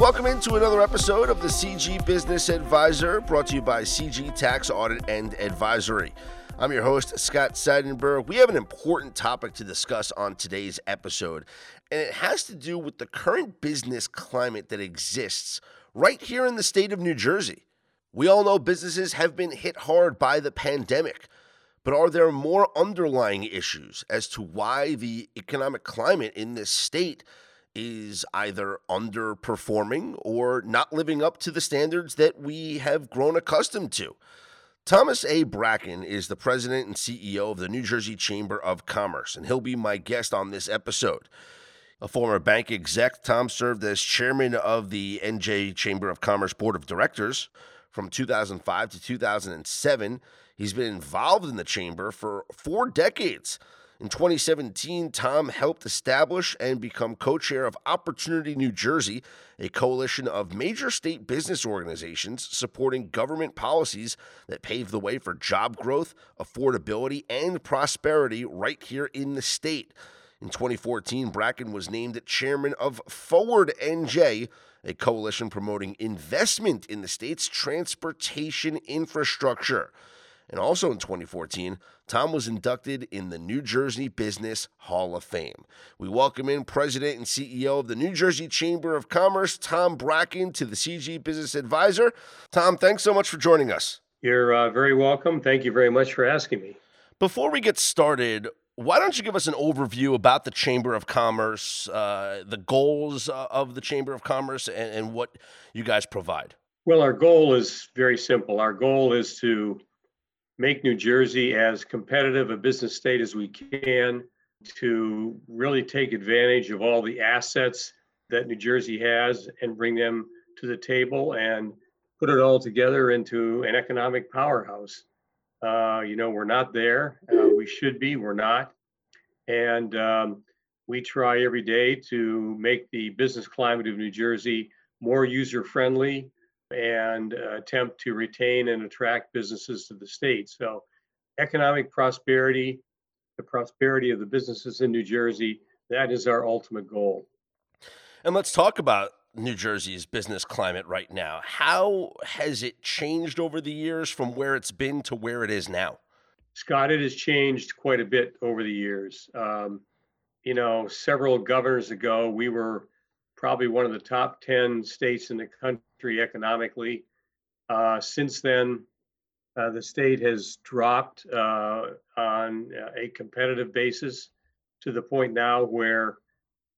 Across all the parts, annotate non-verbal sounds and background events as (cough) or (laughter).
Welcome into another episode of the CG Business Advisor, brought to you by CG Tax Audit and Advisory. I'm your host, Scott Seidenberg. We have an important topic to discuss on today's episode, and it has to do with the current business climate that exists right here in the state of New Jersey. We all know businesses have been hit hard by the pandemic, but are there more underlying issues as to why the economic climate in this state? Is either underperforming or not living up to the standards that we have grown accustomed to. Thomas A. Bracken is the president and CEO of the New Jersey Chamber of Commerce, and he'll be my guest on this episode. A former bank exec, Tom served as chairman of the NJ Chamber of Commerce Board of Directors from 2005 to 2007. He's been involved in the chamber for four decades in 2017, Tom helped establish and become co chair of Opportunity New Jersey, a coalition of major state business organizations supporting government policies that pave the way for job growth, affordability, and prosperity right here in the state. In 2014, Bracken was named chairman of Forward NJ, a coalition promoting investment in the state's transportation infrastructure. And also in 2014, Tom was inducted in the New Jersey Business Hall of Fame. We welcome in President and CEO of the New Jersey Chamber of Commerce, Tom Bracken, to the CG Business Advisor. Tom, thanks so much for joining us. You're uh, very welcome. Thank you very much for asking me. Before we get started, why don't you give us an overview about the Chamber of Commerce, uh, the goals uh, of the Chamber of Commerce, and, and what you guys provide? Well, our goal is very simple. Our goal is to make New Jersey as competitive a business state as we can to really take advantage of all the assets that New Jersey has and bring them to the table and put it all together into an economic powerhouse. Uh, you know, we're not there. Uh, we should be. We're not. And um, we try every day to make the business climate of New Jersey more user friendly, and uh, attempt to retain and attract businesses to the state. So, economic prosperity, the prosperity of the businesses in New Jersey, that is our ultimate goal. And let's talk about New Jersey's business climate right now. How has it changed over the years from where it's been to where it is now? Scott, it has changed quite a bit over the years. Um, you know, several governors ago, we were probably one of the top 10 states in the country economically. Uh, since then, uh, the state has dropped uh, on a competitive basis to the point now where,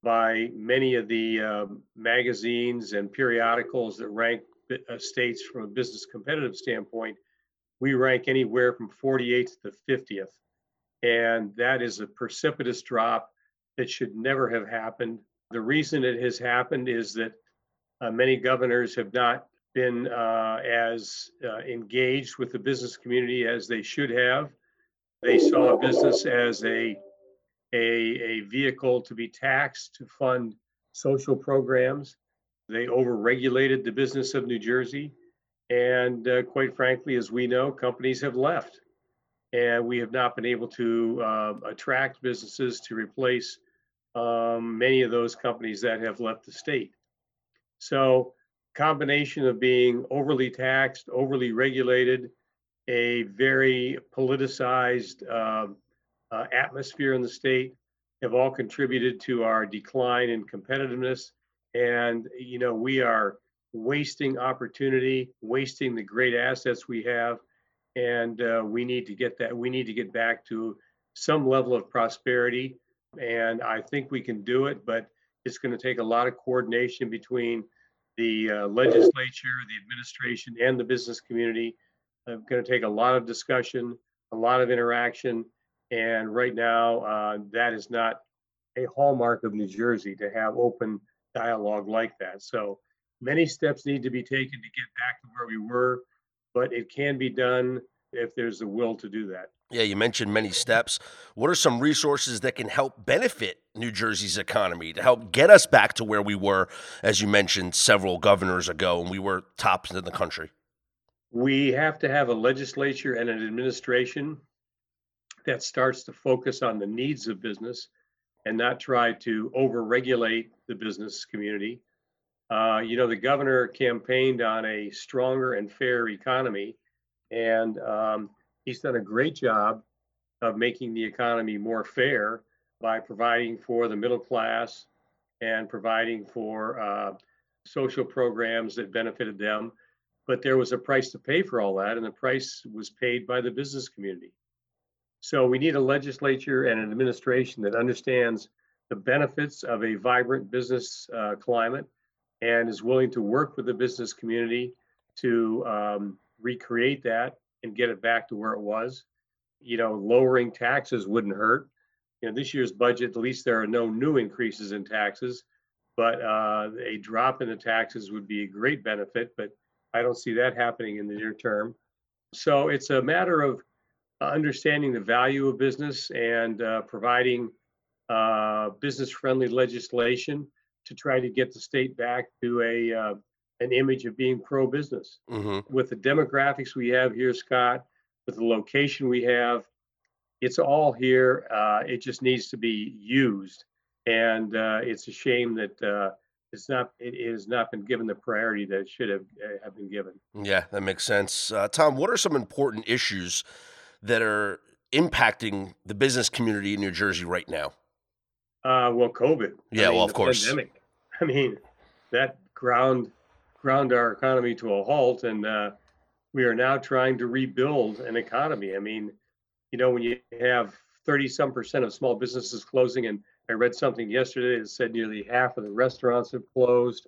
by many of the um, magazines and periodicals that rank uh, states from a business competitive standpoint, we rank anywhere from 48th to 50th. And that is a precipitous drop that should never have happened. The reason it has happened is that uh, many governors have not been uh, as uh, engaged with the business community as they should have. They saw business as a, a, a vehicle to be taxed to fund social programs. They overregulated the business of New Jersey. And uh, quite frankly, as we know, companies have left. And we have not been able to uh, attract businesses to replace um, many of those companies that have left the state. So, combination of being overly taxed, overly regulated, a very politicized um, uh, atmosphere in the state have all contributed to our decline in competitiveness. And, you know, we are wasting opportunity, wasting the great assets we have. And uh, we need to get that, we need to get back to some level of prosperity and I think we can do it, but it's going to take a lot of coordination between the uh, legislature, the administration, and the business community. It's going to take a lot of discussion, a lot of interaction, and right now uh, that is not a hallmark of New Jersey to have open dialogue like that. So many steps need to be taken to get back to where we were, but it can be done if there's the will to do that. Yeah, you mentioned many steps. What are some resources that can help benefit New Jersey's economy to help get us back to where we were, as you mentioned several governors ago, and we were tops in the country? We have to have a legislature and an administration that starts to focus on the needs of business and not try to overregulate the business community. Uh, you know, the governor campaigned on a stronger and fair economy, and um, he's done a great job of making the economy more fair by providing for the middle class and providing for uh, social programs that benefited them. But there was a price to pay for all that, and the price was paid by the business community. So we need a legislature and an administration that understands the benefits of a vibrant business uh, climate and is willing to work with the business community to um, recreate that and get it back to where it was. You know, lowering taxes wouldn't hurt. You know, this year's budget, at least there are no new increases in taxes, but uh, a drop in the taxes would be a great benefit. But I don't see that happening in the near term. So it's a matter of understanding the value of business and uh, providing uh, business-friendly legislation to try to get the state back to a uh, an image of being pro-business. Mm-hmm. With the demographics we have here, Scott, with the location we have, it's all here. Uh, it just needs to be used, and uh, it's a shame that uh, it's not. It has not been given the priority that it should have have been given. Yeah, that makes sense. Tom, what are some important issues that are impacting the business community in New Jersey right now? Uh, well, COVID. Yeah, I mean, well, of course. Pandemic. (laughs) I mean, that ground ground our economy to a halt, and uh, we are now trying to rebuild an economy. I mean, you know, when you have 30 some percent of small businesses closing, and I read something yesterday that said nearly half of the restaurants have closed.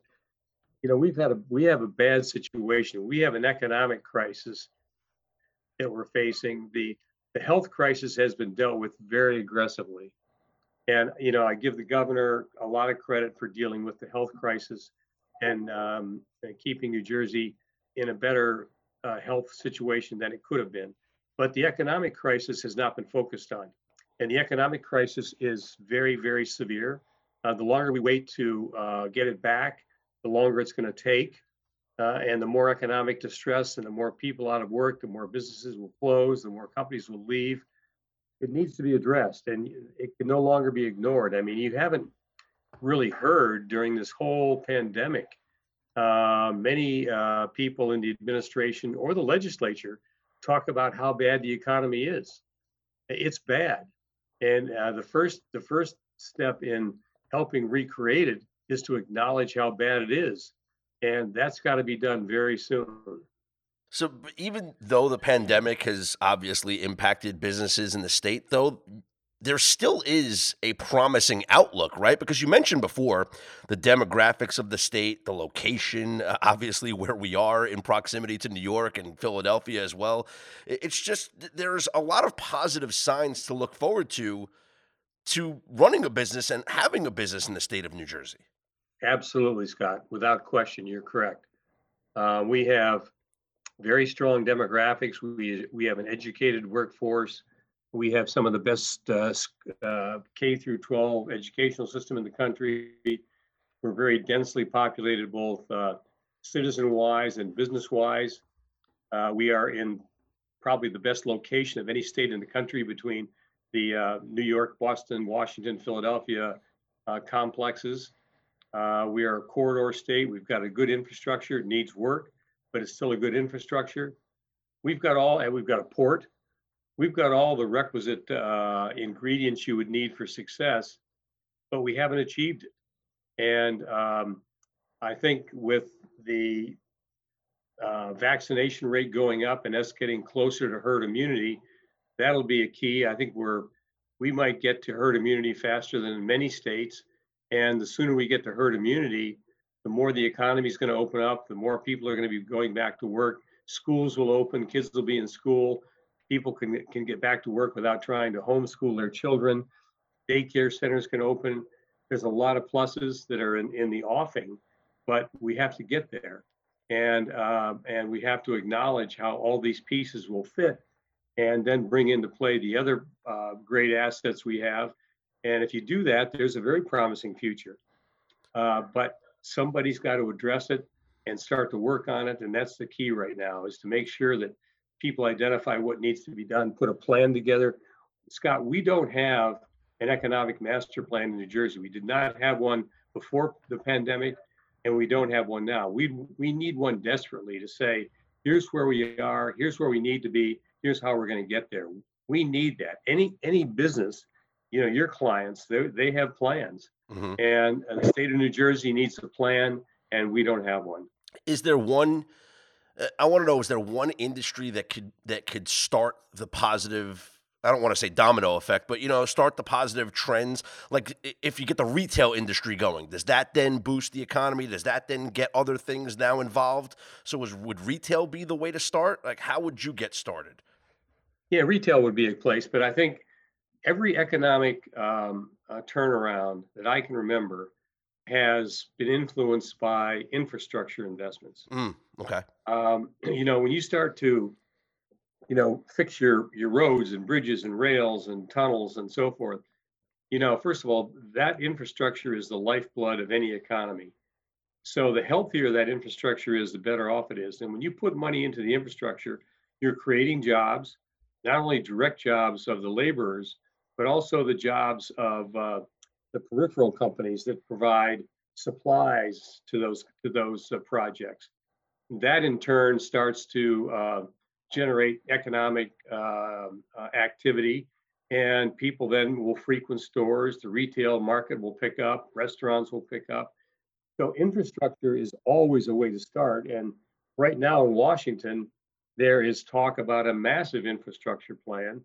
You know, we've had a we have a bad situation. We have an economic crisis that we're facing. The the health crisis has been dealt with very aggressively. And, you know, I give the governor a lot of credit for dealing with the health crisis and, um, keeping New Jersey in a better uh, health situation than it could have been. But the economic crisis has not been focused on. And the economic crisis is very, very severe. Uh, the longer we wait to uh, get it back, the longer it's going to take. Uh, and the more economic distress and the more people out of work, the more businesses will close, the more companies will leave it needs to be addressed and it can no longer be ignored. I mean, you haven't really heard during this whole pandemic uh, many uh, people in the administration or the legislature talk about how bad the economy is. It's bad, and uh, the first the first step in helping recreate it is to acknowledge how bad it is, and that's got to be done very soon. So even though the pandemic has obviously impacted businesses in the state, though, there still is a promising outlook, right? Because you mentioned before the demographics of the state, the location, uh, obviously where we are in proximity to New York and Philadelphia as well. It's just there's a lot of positive signs to look forward to to running a business and having a business in the state of New Jersey. Absolutely, Scott. Without question, you're correct. Uh, we have very strong demographics. We we have an educated workforce. We have some of the best uh, uh, K through 12 educational system in the country. We're very densely populated, both uh, citizen-wise and business-wise. Uh, we are in probably the best location of any state in the country between the uh, New York, Boston, Washington, Philadelphia uh, complexes. we are a corridor state. We've got a good infrastructure. It needs work but it's still a good infrastructure. We've got all, and we've got a port. We've got all the requisite uh, ingredients you would need for success, but we haven't achieved it. And um, I think with the uh, vaccination rate going up and us getting closer to herd immunity, that'll be a key. I think we're we might get to herd immunity faster than many states, and the sooner we get to herd immunity, the more the economy is going to open up, the more people are going to be going back to work. Schools will open, kids will be in school, people can can get back to work without trying to homeschool their children. Daycare centers can open. There's a lot of pluses that are in, in the offing, but we have to get there, and uh, and we have to acknowledge how all these pieces will fit, and then bring into play the other uh, great assets we have. And if you do that, there's a very promising future. Uh, but somebody's got to address it and start to work on it. And that's the key right now is to make sure that people identify what needs to be done, put a plan together. Scott, we don't have an economic master plan in New Jersey. We did not have one before the pandemic. and we don't have one now. We we need one desperately to say, here's where we are, here's where we need to be, here's how we're going to get there. We need that. Any any business, you know, your clients, they they have plans, mm-hmm. and the state of New Jersey needs a plan, and we don't have one. Is there one? Uh, I want to know: is there one industry that could that could start the positive I don't want to say domino effect, but you know, start the positive trends. Like if you get the retail industry going, does that then boost the economy? Does that then get other things now involved? So was, would retail be the way to start? Like how would you get started? Yeah, retail would be a place, but I think every economic um, uh, turnaround that I can remember has been influenced by infrastructure investments. Mm, okay. Um, you know, when you start to you know, fix your your roads and bridges and rails and tunnels and so forth. You know, first of all, that infrastructure is the lifeblood of any economy. So the healthier that infrastructure is, the better off it is. And when you put money into the infrastructure, you're creating jobs, not only direct jobs of the laborers, but also the jobs of uh, the peripheral companies that provide supplies to those to those uh, projects. That in turn starts to uh, generate economic uh, uh, activity and people then will frequent stores. The retail market will pick up. Restaurants will pick up. So infrastructure is always a way to start and right now in washington there is talk about a massive infrastructure plan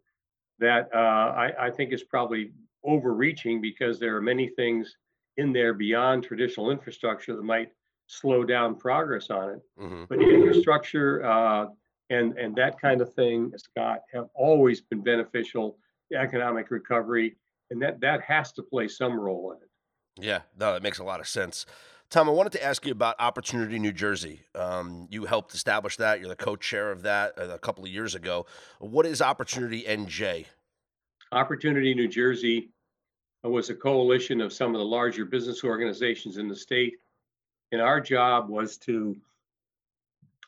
that uh, I, I, think is probably overreaching because there are many things in there beyond traditional infrastructure that might slow down progress on it. Mm-hmm. But infrastructure uh, and and that kind of thing, Scott, have always been beneficial to economic recovery, and that that has to play some role in it. Yeah, no, that makes a lot of sense. Tom, I wanted to ask you about Opportunity New Jersey. Um, you helped establish that. You're the co-chair of that uh, a couple of years ago. What is Opportunity NJ? Opportunity New Jersey was a coalition of some of the larger business organizations in the state, and our job was to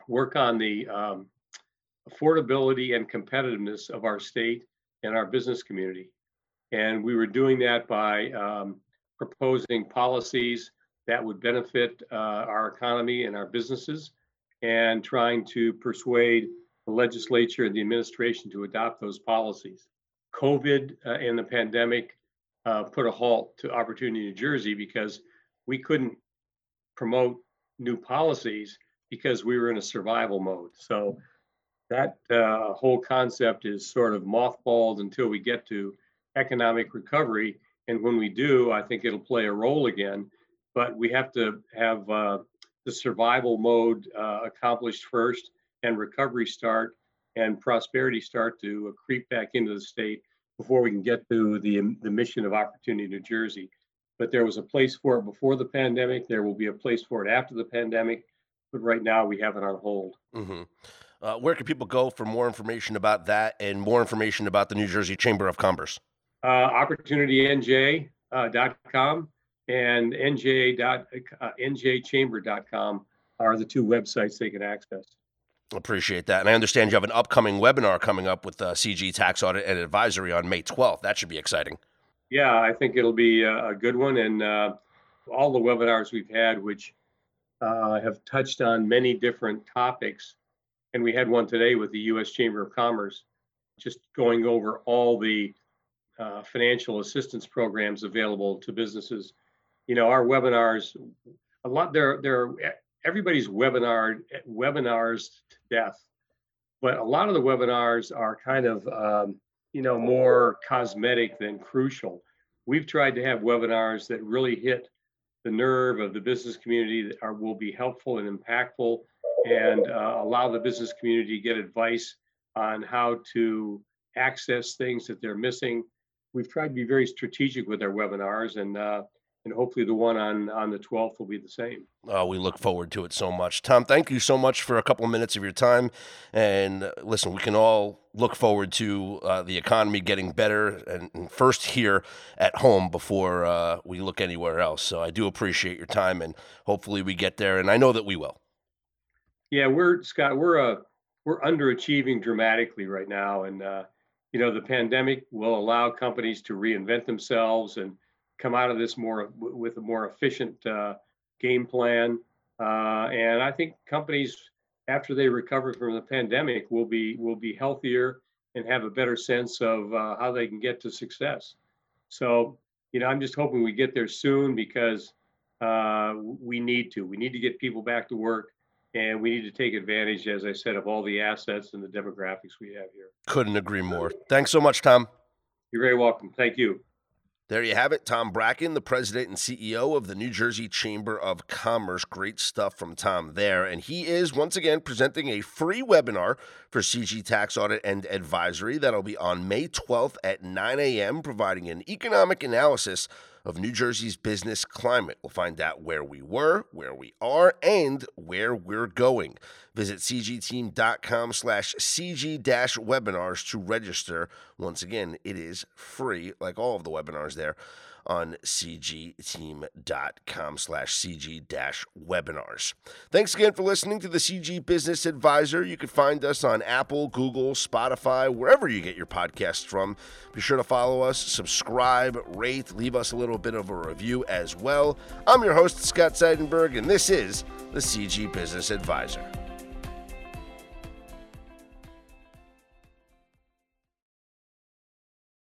work on the um, affordability and competitiveness of our state and our business community. And we were doing that by um, proposing policies that would benefit uh, our economy and our businesses and trying to persuade the legislature and the administration to adopt those policies. COVID uh, and the pandemic uh, put a halt to Opportunity New Jersey because we couldn't promote new policies because we were in a survival mode. So that uh, whole concept is sort of mothballed until we get to economic recovery. And when we do, I think it'll play a role again. But we have to have uh, the survival mode uh, accomplished first and recovery start and prosperity start to creep back into the state before we can get to the, the mission of Opportunity New Jersey. But there was a place for it before the pandemic. There will be a place for it after the pandemic. But right now we have it on hold. Mm-hmm. Uh, where can people go for more information about that and more information about the New Jersey Chamber of Commerce? Uh, OpportunityNJ.com uh, and NJ.NJChamber.com Uh, are the two websites they can access. Appreciate that. And I understand you have an upcoming webinar coming up with uh, CG Tax Audit and Advisory on May 12th. That should be exciting. Yeah, I think it'll be a, good one. And uh, all the webinars we've had, which uh, have touched on many different topics, and we had one today with the U.S. Chamber of Commerce, just going over all the uh, financial assistance programs available to businesses. You know, our webinars, a lot there, there, everybody's webinar webinars to death, but a lot of the webinars are kind of, um, you know, more cosmetic than crucial. We've tried to have webinars that really hit the nerve of the business community that are will be helpful and impactful and uh, allow the business community to get advice on how to access things that they're missing. We've tried to be very strategic with our webinars, and uh, and hopefully the one on on the 12th will be the same. Oh, we look forward to it so much. Tom, thank you so much for a couple of minutes of your time. And uh, listen, we can all look forward to uh, the economy getting better and, and, first here at home before uh, we look anywhere else. So I do appreciate your time, and hopefully we get there. And I know that we will. Yeah, we're Scott. We're uh, we're underachieving dramatically right now, and uh, you know the pandemic will allow companies to reinvent themselves and come out of this more with a more efficient uh, game plan. Uh, and I think companies, after they recover from the pandemic, will be will be healthier and have a better sense of uh, how they can get to success. So, you know, I'm just hoping we get there soon because uh, we need to. We need to get people back to work, and we need to take advantage, as I said, of all the assets and the demographics we have here. Couldn't agree more. Thanks so much, Tom. You're very welcome. Thank you. There you have it. Tom Bracken, the president and CEO of the New Jersey Chamber of Commerce. Great stuff from Tom there. And he is once again presenting a free webinar for CG Tax Audit and Advisory that'll be on May 12th at 9 a.m., providing an economic analysis of New Jersey's business climate. We'll find out where we were, where we are, and where we're going. Visit cgteam.com slash cg-webinars to register. Once again, it is free, like all of the webinars there on cgteam.com slash cg dash webinars. Thanks again for listening to the CG Business Advisor. You can find us on Apple, Google, Spotify, wherever you get your podcasts from. Be sure to follow us, subscribe, rate, leave us a little bit of a review as well. I'm your host, Scott Seidenberg, and this is the CG Business Advisor.